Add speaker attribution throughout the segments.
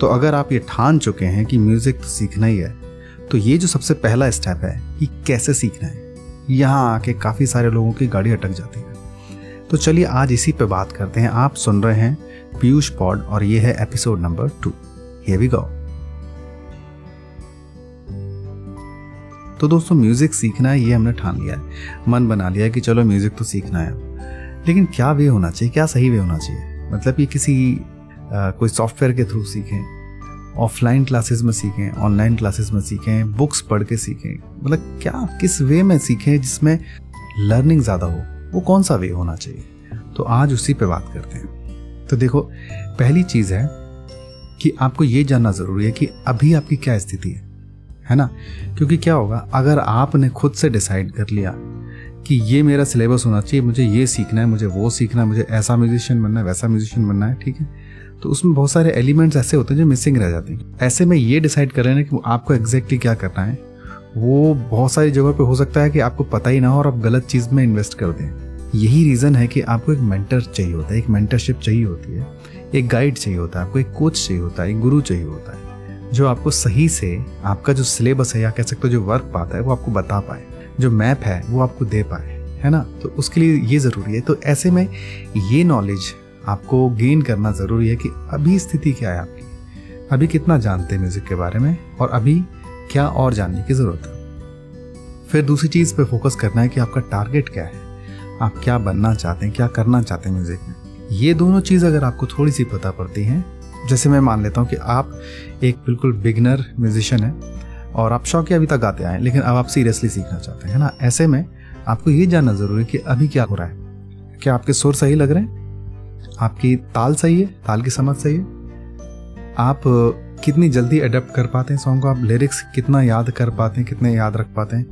Speaker 1: तो अगर आप ये ठान चुके हैं कि म्यूज़िक तो सीखना ही है तो ये जो सबसे पहला स्टेप है कि कैसे सीखना है, यहाँ आके काफ़ी सारे लोगों की गाड़ी अटक जाती है। तो चलिए आज इसी पे बात करते हैं। आप सुन रहे हैं पीयूष पॉड और ये है एपिसोड नंबर टू ये भी गाओ तो दोस्तों म्यूज़िक सीखना है, ये हमने ठान लिया है। मन बना लिया है कि चलो म्यूज़िक तो सीखना है। लेकिन क्या वे होना चाहिए? क्या सही वे होना चाहिए? मतलब ये किसी कोई सॉफ्टवेयर के थ्रू सीखें ऑफलाइन क्लासेस में सीखें ऑनलाइन क्लासेस में सीखें बुक्स पढ़ के सीखें। मतलब क्या, किस वे में सीखें जिसमें लर्निंग ज़्यादा हो? वो कौन सा वे होना चाहिए? तो आज उसी पे बात करते हैं। तो देखो, पहली चीज़ है कि आपको ये जानना ज़रूरी है कि अभी आपकी क्या स्थिति है है ना? क्योंकि क्या होगा, अगर आपने खुद से डिसाइड कर लिया कि ये मेरा सिलेबस होना चाहिए, मुझे ये सीखना है, मुझे वो सीखना है, मुझे ऐसा म्यूजिशियन बनना है, वैसा म्यूजिशियन बनना है, ठीक है? तो उसमें बहुत सारे एलिमेंट्स ऐसे होते हैं जो मिसिंग रह जाते हैं। ऐसे में ये डिसाइड कर रहे हैं कि आपको एग्जैक्टली क्या करना है। वो बहुत सारी जगह पे हो सकता है कि आपको पता ही ना हो और आप गलत चीज़ में इन्वेस्ट कर दें। यही रीज़न है कि आपको एक मेंटर चाहिए होता है, एक मेंटरशिप चाहिए होती है, एक गाइड चाहिए होता है, आपको एक कोच चाहिए होता है, एक गुरु चाहिए होता है, जो आपको सही से आपका जो सिलेबस है या कह सकते हो जो वर्क पाता है वो आपको बता पाए, जो मैप है वो आपको दे पाए, है ना? तो उसके लिए ये ज़रूरी है। तो ऐसे में ये नॉलेज आपको गेन करना ज़रूरी है कि अभी स्थिति क्या है आपकी। अभी कितना जानते हैं म्यूज़िक के बारे में और अभी क्या और जानने की ज़रूरत है। फिर दूसरी चीज़ पे फोकस करना है कि आपका टारगेट क्या है। आप क्या बनना चाहते हैं, क्या करना चाहते हैं म्यूज़िक में। ये दोनों चीज़ अगर आपको थोड़ी सी पता पड़ती हैं, जैसे मैं मान लेता हूँ कि आप एक बिल्कुल बिगनर म्यूजिशियन है और आप शौक अभी तक गाते आए लेकिन अब आप सीरियसली सीखना चाहते हैं ना? ऐसे में आपको ये जानना ज़रूरी है कि अभी क्या हो रहा है। क्या आपके सुर सही लग रहे हैं? आपकी ताल सही है, ताल की समझ सही है। आप कितनी जल्दी अडेप्ट कर पाते हैं सॉन्ग को? आप लिरिक्स कितना याद कर पाते हैं, कितने याद रख पाते हैं?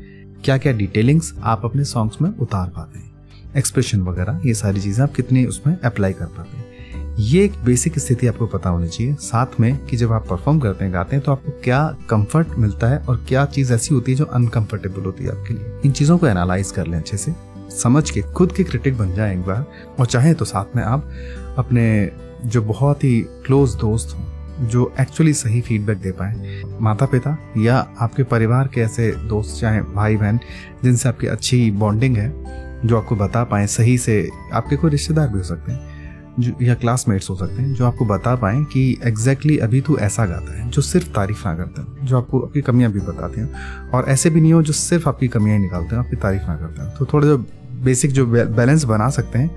Speaker 1: क्या क्या डिटेलिंग्स आप अपने सॉन्ग्स में उतार पाते हैं? एक्सप्रेशन वगैरह, ये सारी चीज़ें आप कितनी उसमें अप्लाई कर पाते हैं? ये एक बेसिक स्थिति आपको पता होनी चाहिए। साथ में कि जब आप परफॉर्म करते हैं, गाते हैं तो आपको क्या कंफर्ट मिलता है और क्या चीज़ ऐसी होती है जो अनकंफर्टेबल होती है आपके लिए? इन चीज़ों को एनालाइज कर लें अच्छे से। समझ के, खुद के क्रिटिक बन जाए एक बार, और चाहे तो साथ में आप अपने जो बहुत ही क्लोज दोस्त हों, जो एक्चुअली सही फीडबैक दे पाए माता पिता या आपके परिवार के ऐसे दोस्त, चाहे भाई बहन जिनसे आपकी अच्छी बॉन्डिंग है, जो आपको बता पाए, सही से आपके कोई रिश्तेदार भी हो सकते हैं या क्लासमेट्स हो सकते हैं, जो आपको बता पाएँ कि एग्जैक्टली exactly अभी तू ऐसा गाता है, जो सिर्फ़ तारीफ़ ना करते हैं जो आपको आपकी कमियाँ भी बताते हैं, और ऐसे भी नहीं हो जो सिर्फ़ आपकी कमियाँ निकालते हैं, आपकी तारीफ़ ना करते हैं। तो थोड़ा जो बेसिक जो बैलेंस बना सकते हैं,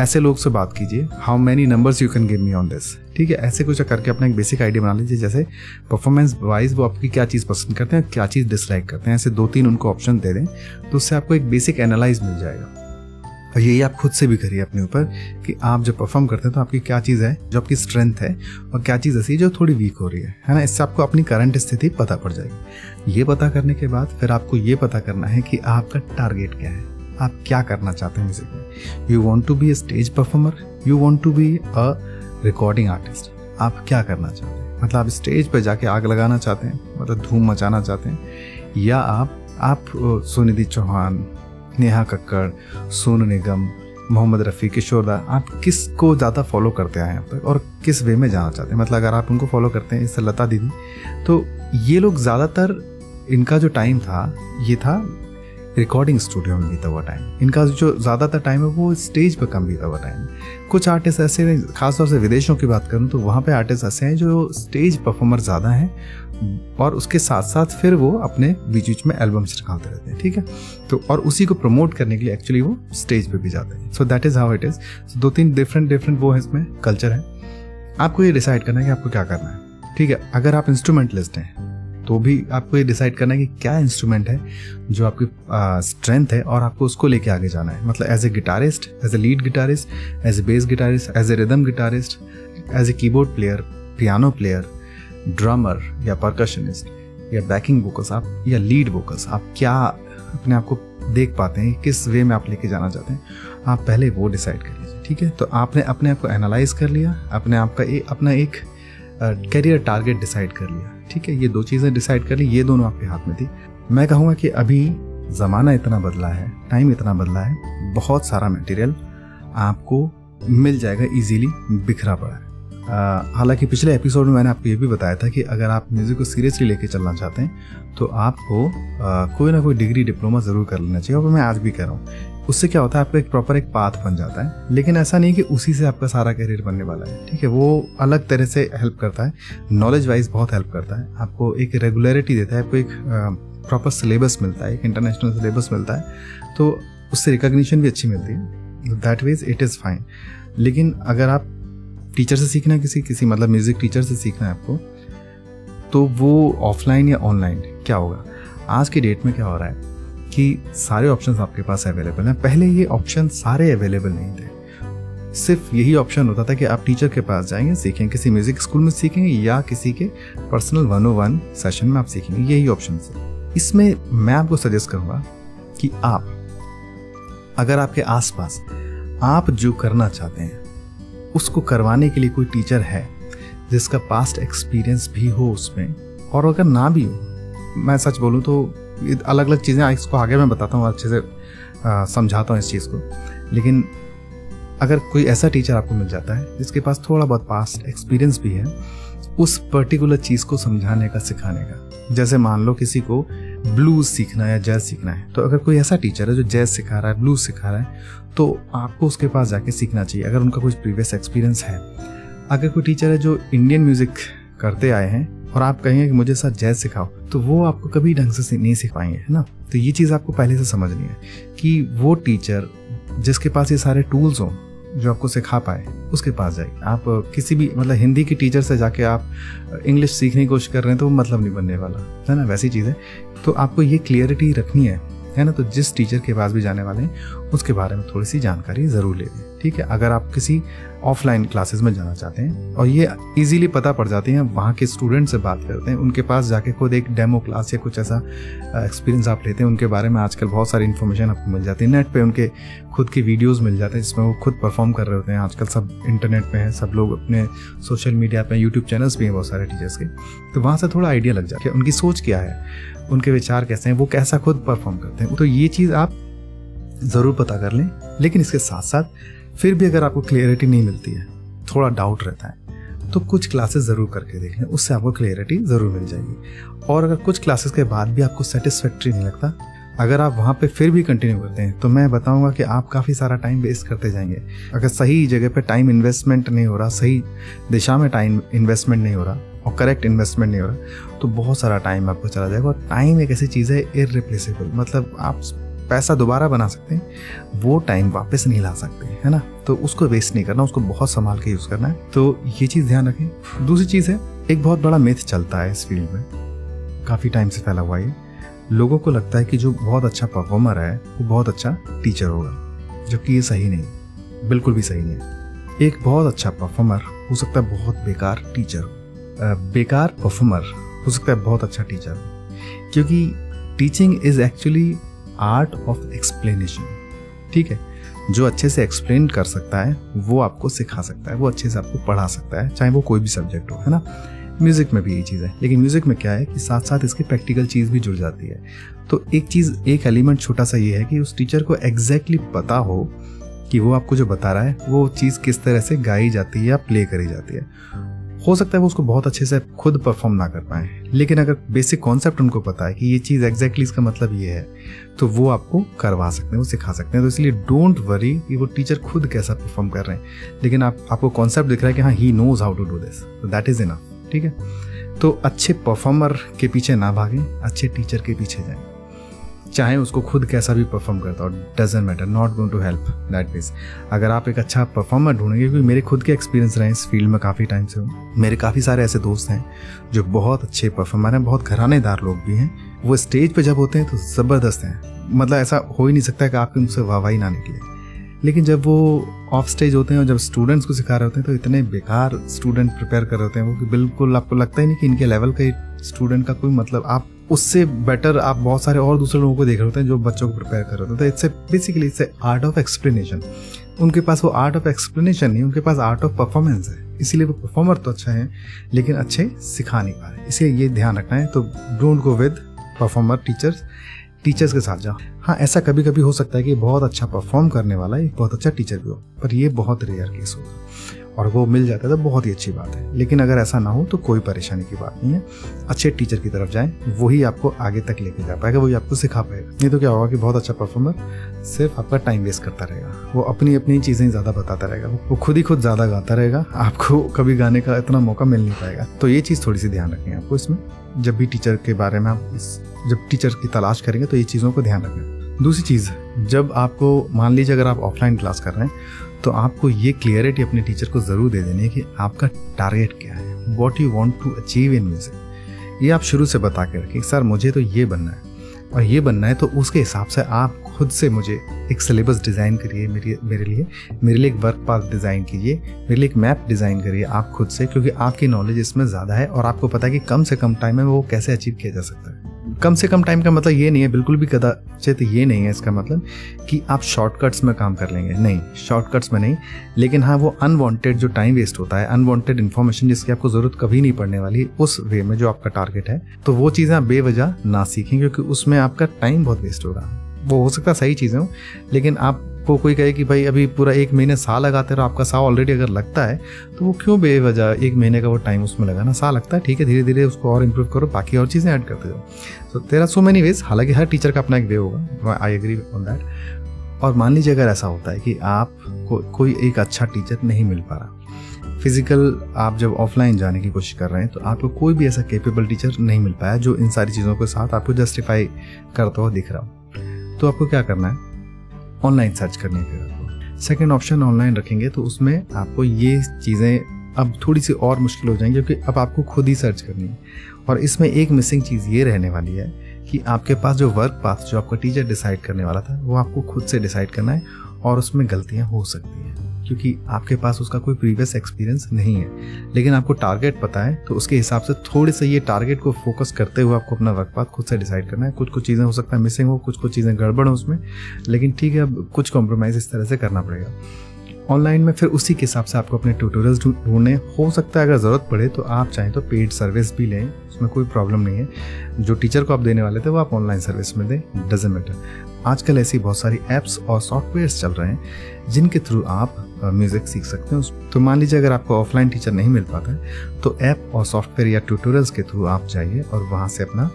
Speaker 1: ऐसे लोग से बात कीजिए how many numbers you can give me on this ठीक है? ऐसे कुछ करके अपना एक बेसिक आइडिया बना लीजिए, जैसे परफॉर्मेंस वाइज वो आपकी क्या चीज़ पसंद करते हैं, क्या चीज़ डिसलाइक करते हैं, ऐसे दो तीन उनको ऑप्शन दे दें तो उससे आपको एक बेसिक एनालाइज मिल जाएगा। और यही आप खुद से भी करिए अपने ऊपर कि आप जब परफॉर्म करते हैं तो आपकी क्या चीज़ है, जो आपकी स्ट्रेंथ है और क्या चीज़ ऐसी जो थोड़ी वीक हो रही है है ना? इससे आपको अपनी करंट स्थिति पता पड़ जाएगी। ये पता करने के बाद फिर आपको ये पता करना है कि आपका टारगेट क्या है। आप क्या करना चाहते हैं म्यूज़िक में? You want to be a stage performer you want to be a recording artist आप क्या करना चाहते हैं? मतलब आप स्टेज पर जाके आग लगाना चाहते हैं मतलब धूम मचाना चाहते हैं, या आप आप सुनिधि चौहान नेहा कक्कड़, सोनू निगम, मोहम्मद रफ़ी किशोरदा आप किस को ज़्यादा फॉलो करते आए पर? और किस वे में जाना चाहते हैं? मतलब अगर आप उनको फॉलो करते हैं इससे लता दीदी तो ये लोग ज़्यादातर इनका जो टाइम था, ये था रिकॉर्डिंग स्टूडियो में बीता हुआ टाइम इनका जो ज़्यादातर टाइम है, वो स्टेज पर कम बीता हुआ टाइम कुछ आर्टिस्ट ऐसे हैं, खासतौर से विदेशों की बात करूँ तो वहाँ पर आर्टिस्ट ऐसे हैं जो स्टेज परफॉर्मर ज़्यादा हैं, और उसके साथ साथ फिर वो अपने बीच बीच में एल्बम्स निकालते रहते हैं, ठीक है? तो और उसी को प्रमोट करने के लिए एक्चुअली वो स्टेज पे भी जाते हैं। So that is how it is दो तीन डिफरेंट डिफरेंट वो है इसमें कल्चर है। आपको ये डिसाइड करना है कि आपको क्या करना है, ठीक है? अगर आप इंस्ट्रूमेंटलिस्ट हैं तो भी आपको ये डिसाइड करना है कि क्या इंस्ट्रूमेंट है जो आपकी स्ट्रेंथ है और आपको उसको लेके आगे जाना है। मतलब as a guitarist as a lead guitarist as a bass guitarist as a rhythm guitarist as a keyboard player piano player drummer या परकशनिस्ट या बैकिंग वोकल्स आप, या लीड वोकल्स आप क्या अपने आप को देख पाते हैं, किस वे में आप लेके जाना चाहते हैं, आप पहले वो डिसाइड कर लीजिए, ठीक है? तो आपने अपने आप को एनालाइज कर लिया, अपने आप का एक अपना एक करियर टारगेट डिसाइड कर लिया। ठीक है, ये दो चीज़ें डिसाइड कर ली, ये दोनों आपके हाथ में थी। मैं कहूँगा कि अभी ज़माना इतना बदला है टाइम इतना बदला है, बहुत सारा मटेरियल आपको मिल जाएगा इजीली बिखरा पड़ा है। हालाँकि पिछले एपिसोड में मैंने आपको ये भी बताया था कि अगर आप म्यूज़िक को सीरियसली लेके चलना चाहते हैं तो आपको कोई ना कोई डिग्री डिप्लोमा ज़रूर कर लेना चाहिए, और मैं आज भी कह रहा हूँ। उससे क्या होता है, आपका एक प्रॉपर एक पाथ बन जाता है। लेकिन ऐसा नहीं कि उसी से आपका सारा करियर बनने वाला है, ठीक है? वो अलग तरह से हेल्प करता है। नॉलेज वाइज बहुत हेल्प करता है। आपको एक रेगुलरिटी देता है, आपको एक प्रॉपर सिलेबस मिलता है, एक इंटरनेशनल सिलेबस मिलता है। तो उससे रिकॉग्निशन भी अच्छी मिलती है। दैट वीज इट इज़ फाइन लेकिन अगर आप टीचर से सीखना है किसी किसी मतलब म्यूज़िक टीचर से सीखना है आपको तो वो ऑफलाइन या ऑनलाइन क्या होगा? आज की डेट में क्या हो रहा है? कि सारे ऑप्शन आपके पास अवेलेबल हैं। पहले ये ऑप्शन सारे अवेलेबल नहीं थे। सिर्फ़ यही ऑप्शन होता था कि आप टीचर के पास जाएँगे, सीखेंगे, किसी म्यूज़िक स्कूल में सीखेंगे या किसी के personal one on one session में आप सीखेंगे। यही ऑप्शन है इसमें मैं आपको सजेस्ट करूँगा कि आप, अगर आपके आसपास आप जो करना चाहते हैं, उसको करवाने के लिए कोई टीचर है, जिसका पास्ट एक्सपीरियंस भी हो उसमें, और अगर ना भी हो, मैं सच बोलूँ तो अलग अलग चीज़ें इसको आगे मैं बताता हूँ, अच्छे से समझाता हूँ इस चीज़ को। लेकिन अगर कोई ऐसा टीचर आपको मिल जाता है, जिसके पास थोड़ा बहुत पास्ट एक्सपीरियंस भी है, उस पर्टिकुलर चीज़ को समझाने का, सिखाने का, जैसे मान लो किसी को ब्लूज सीखना है या जैज सीखना है तो अगर कोई ऐसा टीचर है जो जैज सिखा रहा है ब्लूज सिखा रहा है तो आपको उसके पास जाके सीखना चाहिए, अगर उनका कुछ प्रीवियस एक्सपीरियंस है। अगर कोई टीचर है जो इंडियन म्यूज़िक करते आए हैं और आप कहेंगे कि मुझे सर जैज सिखाओ तो वो आपको कभी ढंग से नहीं सिख पाएँगे है ना? तो ये चीज़ आपको पहले से समझनी है कि वो टीचर जिसके पास ये सारे टूल्स हों, जो आपको सिखा पाए, उसके पास जाए। आप किसी भी मतलब हिंदी की टीचर से जाके आप इंग्लिश सीखने की कोशिश कर रहे हैं तो वो मतलब नहीं बनने वाला, है ना? वैसी चीज़ है। तो आपको ये क्लियरिटी रखनी है है ना तो जिस टीचर के पास भी जाने वाले हैं, उसके बारे में थोड़ी सी जानकारी ज़रूर ले लें, ठीक है? अगर आप किसी ऑफलाइन क्लासेस में जाना चाहते हैं और ये इजीली पता पड़ जाती हैं वहाँ के स्टूडेंट से बात करते हैं, उनके पास जाके खुद एक डेमो क्लास या कुछ ऐसा एक्सपीरियंस आप लेते हैं, उनके बारे में आजकल बहुत सारी इन्फॉर्मेशन आपको मिल जाती है। नेट पे उनके खुद के वीडियोस मिल जाते हैं, जिसमें वो खुद परफॉर्म कर रहे होते हैं। आजकल सब इंटरनेट पे हैं, सब लोग अपने सोशल मीडिया पे यूट्यूब चैनल्स भी हैं बहुत सारे टीचर्स के। तो वहाँ से थोड़ा आइडिया लग जाता है उनकी सोच क्या है? उनके विचार कैसे हैं, वो कैसा खुद परफॉर्म करते हैं तो ये चीज़ आप ज़रूर पता कर लें, लेकिन इसके साथ साथ फिर भी अगर आपको क्लियरिटी नहीं मिलती है, थोड़ा डाउट रहता है तो कुछ क्लासेस ज़रूर करके देख लें, उससे आपको क्लियरिटी ज़रूर मिल जाएगी। और अगर कुछ क्लासेस के बाद भी आपको सेटिस्फैक्ट्री नहीं लगता, अगर आप वहाँ पे फिर भी कंटिन्यू करते हैं तो मैं बताऊँगा कि आप काफ़ी सारा टाइम वेस्ट करते जाएँगे। अगर सही जगह पे टाइम इन्वेस्टमेंट नहीं हो रहा, सही दिशा में टाइम इन्वेस्टमेंट नहीं हो रहा और करेक्ट इन्वेस्टमेंट नहीं हो रहा। तो बहुत सारा टाइम आपको चला जाएगा और टाइम एक ऐसी चीज़ है इरिप्लेसेबल मतलब आप पैसा दोबारा बना सकते हैं, वो टाइम वापस नहीं ला सकते, है ना? तो उसको वेस्ट नहीं करना, उसको बहुत संभाल के यूज़ करना है। तो ये चीज़ ध्यान रखें। दूसरी चीज़ है, एक बहुत बड़ा मिथ चलता है इस फ़ील्ड में। काफ़ी टाइम से फैला हुआ है लोगों को लगता है कि जो बहुत अच्छा परफॉर्मर है, वो बहुत अच्छा टीचर होगा, जबकि ये सही नहीं बिल्कुल भी सही नहीं है। एक बहुत अच्छा परफॉर्मर हो सकता है बहुत बेकार टीचर हो। बेकार परफॉर्मर हो सकता है बहुत अच्छा टीचर क्योंकि teaching is actually art of explanation ठीक है? जो अच्छे से एक्सप्लेन कर सकता है, वो आपको सिखा सकता है, वो अच्छे से आपको पढ़ा सकता है, चाहे वो कोई भी सब्जेक्ट हो, है ना? म्यूज़िक में भी यही चीज़ है, लेकिन म्यूज़िक में क्या है कि साथ साथ इसकी प्रैक्टिकल चीज़ भी जुड़ जाती है। तो एक चीज़, एक एलिमेंट छोटा सा ये है कि उस टीचर को एग्जैक्टली exactly पता हो कि वो आपको जो बता रहा है, वो चीज़ किस तरह से गाई जाती है या प्ले करी जाती है। हो सकता है वो उसको बहुत अच्छे से खुद परफॉर्म ना कर पाए। लेकिन अगर बेसिक कॉन्सेप्ट उनको पता है कि ये चीज़ एग्जैक्टली इसका मतलब ये है तो वो आपको करवा सकते हैं, वो सिखा सकते हैं। तो इसलिए डोंट वरी कि वो टीचर खुद कैसा परफॉर्म कर रहे हैं। लेकिन आप, आपको कॉन्सेप्ट दिख रहा है कि हाँ he knows how to do this that is enough ठीक है? तो अच्छे परफॉर्मर के पीछे ना भागें, अच्छे टीचर के पीछे जाएँ। चाहे उसको खुद कैसा भी परफॉर्म करता हो doesn't matter not going to help that means अगर आप एक अच्छा परफॉर्मर ढूंढेंगे, क्योंकि मेरे खुद के एक्सपीरियंस रहे इस फ़ील्ड में काफ़ी टाइम से मेरे काफ़ी सारे ऐसे दोस्त हैं जो बहुत अच्छे परफॉर्मर हैं, बहुत घरानेदार लोग भी हैं। वो स्टेज पर जब होते हैं तो ज़बरदस्त हैं। मतलब ऐसा हो ही नहीं सकता कि आपके मुझसे वाहवाही ना निकले। लेकिन जब वो ऑफ़ स्टेज होते हैं और जब स्टूडेंट्स को सिखा रहे होते हैं तो इतने बेकार स्टूडेंट प्रिपेयर कर रहे होते हैं वो कि बिल्कुल आपको लगता ही नहीं कि इनके लेवल का स्टूडेंट का कोई मतलब आप उससे बेटर आप बहुत सारे और दूसरे लोगों को देख रहे होते हैं जो बच्चों को प्रिपेयर कर रहे होते हैं। It's basically it's art of explanation उनके पास वो आर्ट ऑफ़ एक्सप्लेनेशन नहीं, उनके पास आर्ट ऑफ़ परफॉर्मेंस है। इसीलिए वो परफॉर्मर तो अच्छा है, लेकिन अच्छे सिखा नहीं पा रहे। इसलिए ये ध्यान रखना है। तो don't go with performer teachers teachers के साथ जाओ। हाँ ऐसा कभी कभी हो सकता है कि बहुत अच्छा परफॉर्म करने वाला एक बहुत अच्छा टीचर भी हो, पर ये बहुत रेयर केस होगा। और वो मिल जाता है तो बहुत ही अच्छी बात है। लेकिन अगर ऐसा ना हो तो कोई परेशानी की बात नहीं है। अच्छे टीचर की तरफ़ जाएँ, वही आपको आगे तक लेके जा पाएगा, वही आपको सिखा पाएगा। नहीं तो क्या होगा कि बहुत अच्छा परफॉर्मर सिर्फ़ आपका टाइम वेस्ट करता रहेगा। वो अपनी अपनी चीज़ें ज़्यादा बताता रहेगा। वो खुद ही खुद ज़्यादा गाता रहेगा। आपको कभी गाने का इतना मौका मिल नहीं पाएगा। तो ये चीज़ थोड़ी सी ध्यान रखें आपको इसमें। जब भी टीचर के बारे में आप जब टीचर की तलाश करेंगे तो ये चीज़ों को ध्यान रखें। दूसरी चीज़, जब आपको, मान लीजिए अगर आप ऑफलाइन क्लास कर रहे हैं तो आपको ये क्लियरिटी अपने टीचर को ज़रूर दे देनी है कि आपका टारगेट क्या है what you want to achieve in music ये आप शुरू से बता के रखें सर, मुझे तो ये बनना है। और ये बनना है तो उसके हिसाब से आप खुद से मुझे एक सिलेबस डिज़ाइन करिए मेरे मेरे लिए। मेरे लिए एक वर्क पाथ डिज़ाइन कीजिए। मेरे लिए एक मैप डिज़ाइन करिए आप खुद से, क्योंकि आपकी नॉलेज इसमें ज़्यादा है और आपको पता है कि कम से कम टाइम में वो कैसे अचीव किया जा सकता है। कम से कम टाइम का मतलब ये नहीं है, बिल्कुल भी कदाचित ये नहीं है इसका मतलब कि आप शॉर्टकट्स में काम कर लेंगे। नहीं शॉर्टकट्स में नहीं, लेकिन हाँ वो अनवांटेड जो टाइम वेस्ट होता है अनवांटेड इन्फॉर्मेशन जिसकी आपको ज़रूरत कभी नहीं पड़ने वाली उस वे में जो आपका टारगेट है तो वो चीज़ें आप बेवजह ना सीखें, क्योंकि उसमें आपका टाइम बहुत वेस्ट होगा। वो हो सकता है सही चीज़ें हो लेकिन आपको कोई कहे कि भाई अभी पूरा एक महीने साल लगाते रहो आपका साल ऑलरेडी अगर लगता है तो वो क्यों बेवजह एक महीने का वो टाइम उसमें लगाना साल लगता है ठीक है धीरे धीरे उसको और इम्प्रूव करो बाकी और चीज़ें ऐड करते जाओ। सो तेरा सो मैनी वेज हालाँकि हर टीचर का अपना एक वे होगा आई एग्री ऑन दैट और मान लीजिए अगर ऐसा होता है कि आप को, कोई एक अच्छा टीचर नहीं मिल पा रहा फ़िज़िकल आप जब ऑफलाइन जाने की कोशिश कर रहे हैं तो आपको कोई भी ऐसा केपेबल टीचर नहीं मिल पाया जो इन सारी चीज़ों के साथ आपको जस्टिफाई करता हुआ दिख रहा हो। तो आपको क्या करना है? ऑनलाइन सर्च करनी है आपको। सेकेंड ऑप्शन ऑनलाइन रखेंगे तो उसमें आपको ये चीज़ें अब थोड़ी सी और मुश्किल हो जाएँगी, क्योंकि अब आपको खुद ही सर्च करनी है। और इसमें एक मिसिंग चीज़ ये रहने वाली है कि आपके पास जो वर्क पाथ जो आपका टीचर डिसाइड करने वाला था, वो आपको खुद से डिसाइड करना है और उसमें गलतियाँ हो सकती हैं। क्योंकि आपके पास उसका कोई प्रीवियस एक्सपीरियंस नहीं है। लेकिन आपको टारगेट पता है तो उसके हिसाब से थोड़े से ये टारगेट को फोकस करते हुए आपको अपना वर्क पाथ खुद से डिसाइड करना है। कुछ कुछ चीज़ें हो सकता है मिसिंग हो, कुछ कुछ चीज़ें गड़बड़ हो उसमें, लेकिन ठीक है, अब कुछ कॉम्प्रोमाइज़ इस तरह से करना पड़ेगा। ऑनलाइन में फिर उसी के हिसाब से आपको अपने ट्यूटोरियल्स ढूँढने हो। सकता है अगर ज़रूरत पड़े तो आप चाहें तो पेड सर्विस भी लें, उसमें कोई प्रॉब्लम नहीं है। जो टीचर को आप देने वाले थे वो आप ऑनलाइन सर्विस में दें डजेंट मैटर आजकल ऐसी बहुत सारी ऐप्स और सॉफ्टवेयर्स चल रहे हैं, जिनके थ्रू आप म्यूज़िक सीख सकते हैं। उस तो मान लीजिए अगर आपको ऑफलाइन टीचर नहीं मिल पाता है तो ऐप और सॉफ्टवेयर या ट्यूटोरियल्स के थ्रू आप जाइए और वहाँ से अपना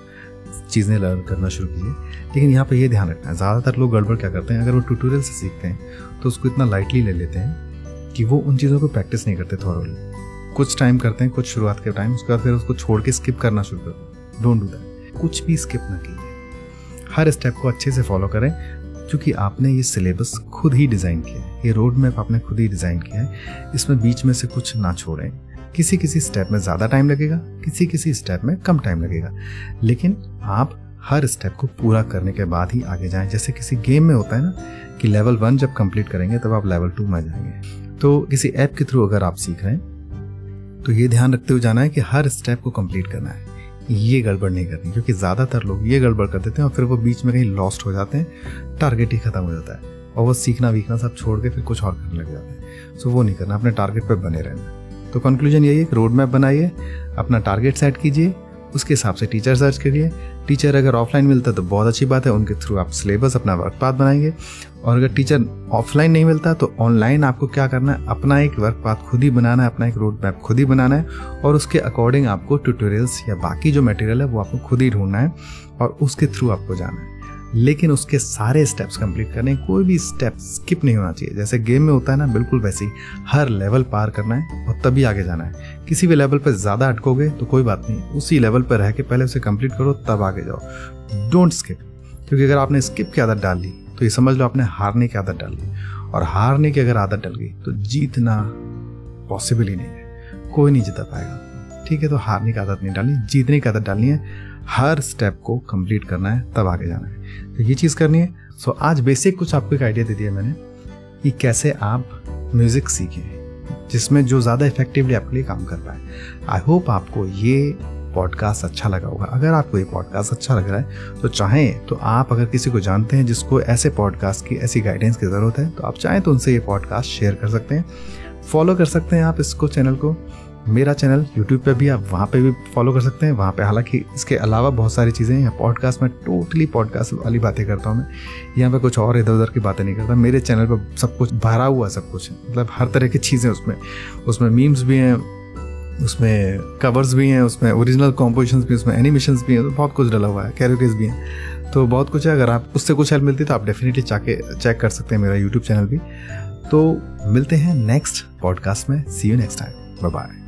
Speaker 1: चीज़ें लर्न करना शुरू कीजिए। लेकिन यहाँ पर यह ध्यान रखना है, ज़्यादातर लोग गड़बड़ क्या करते हैं, अगर वो ट्यूटोरियल से सीखते हैं तो उसको इतना लाइटली ले लेते हैं कि वो उन चीज़ों को प्रैक्टिस नहीं करते थॉरली कुछ टाइम करते हैं, कुछ शुरुआत के टाइम उसके बाद फिर उसको छोड़ के स्किप करना शुरू कर डोंट डू दैट कुछ भी स्किप ना कीजिए। हर स्टेप को अच्छे से फॉलो करें। क्योंकि आपने ये सिलेबस खुद ही डिज़ाइन किया है। ये रोड मैप आपने खुद ही डिज़ाइन किया है। इसमें बीच में से कुछ ना छोड़ें। किसी किसी स्टेप में ज़्यादा टाइम लगेगा किसी किसी स्टेप में कम टाइम लगेगा। लेकिन आप हर स्टेप को पूरा करने के बाद ही आगे जाएँ। जैसे किसी गेम में होता है ना कि लेवल वन जब कंप्लीट करेंगे, तब आप लेवल टू में जाएँगे। तो किसी ऐप के थ्रू अगर आप सीख रहे हैं तो ये ध्यान रखते हुए जाना है कि हर स्टेप को कंप्लीट करना है। ये गड़बड़ नहीं करनी, क्योंकि ज़्यादातर लोग ये गड़बड़ कर देते हैं और फिर वो बीच में कहीं लॉस्ट हो जाते हैं टारगेट ही खत्म हो जाता है और वो सीखना वीखना सब छोड़ के फिर कुछ और करने लग जाते हैं। सो वो नहीं करना, अपने टारगेट पर बने रहना। तो कंक्लूजन यही है कि रोड मैप बनाइए, अपना टारगेट सेट कीजिए उसके हिसाब से टीचर सर्च करिए। टीचर अगर ऑफलाइन मिलता तो बहुत अच्छी बात है, उनके थ्रू आप सिलेबस अपना वर्क पाथ बनाएँगे। और अगर टीचर ऑफलाइन नहीं मिलता तो ऑनलाइन आपको क्या करना है? अपना एक वर्क पाथ खुद ही बनाना है, अपना एक रोड मैप खुद ही बनाना है और उसके अकॉर्डिंग आपको ट्यूटोरियल्स या बाकी जो मटेरियल है वो आपको खुद ही ढूंढना है और उसके थ्रू आपको जाना है। लेकिन उसके सारे स्टेप्स कंप्लीट करने कोई भी स्टेप स्किप नहीं होना चाहिए। जैसे गेम में होता है ना, बिल्कुल वैसे ही। हर लेवल पार करना है और तभी आगे जाना है। किसी भी लेवल पर ज़्यादा अटकोगे तो कोई बात नहीं। उसी लेवल पर रह के पहले उसे कंप्लीट करो, तब आगे जाओ। डोंट स्किप क्योंकि अगर आपने स्किप की आदत डाल ली तो ये समझ लो आपने हारने की आदत डाल ली। और हारने की अगर आदत डल गई तो जीतना पॉसिबल ही नहीं है। कोई नहीं जीता पाएगा। ठीक है तो हारने की आदत नहीं डालनी। जीतने की आदत डालनी है। हर स्टेप को कंप्लीट करना है, तब आगे जाना है। तो ये चीज़ करनी है। सो आज बेसिक कुछ आपको एक आइडिया दे दिया मैंने कि कैसे आप म्यूज़िक सीखें, जिसमें जो ज़्यादा इफेक्टिवली आपके लिए काम कर पाए। आई होप आपको ये पॉडकास्ट अच्छा लगा होगा। अगर आपको ये पॉडकास्ट अच्छा लग रहा है तो चाहें तो आप अगर किसी को जानते हैं जिसको ऐसे पॉडकास्ट की, ऐसी गाइडेंस की ज़रूरत है तो आप चाहें तो उनसे ये पॉडकास्ट शेयर कर सकते हैं। फॉलो कर सकते हैं आप इसको चैनल को। मेरा चैनल यूट्यूब पे भी आप वहाँ पे भी फॉलो कर सकते हैं। वहाँ पे हालाँकि इसके अलावा बहुत सारी चीज़ें हैं। पॉडकास्ट में टोटली पॉडकास्ट वाली बातें करता हूँ मैं। यहाँ पे कुछ और इधर उधर की बातें नहीं करता। मेरे चैनल पर सब कुछ भरा हुआ सब कुछ। मतलब हर तरह की चीज़ें उसमें। उसमें मीम्स भी हैं, उसमें कवर्स भी हैं, उसमें ओरिजिनल कॉम्पोजिशन भी, उसमें एनिमेशन भी हैं तो बहुत कुछ डला हुआ है। कैरोकेज भी हैं। तो बहुत कुछ है। अगर आप, उससे कुछ हेल्प मिलती है तो आप डेफिनेटली जाके चेक कर सकते हैं मेरा यूट्यूब चैनल भी। तो मिलते हैं नेक्स्ट पॉडकास्ट में। See you next time bye bye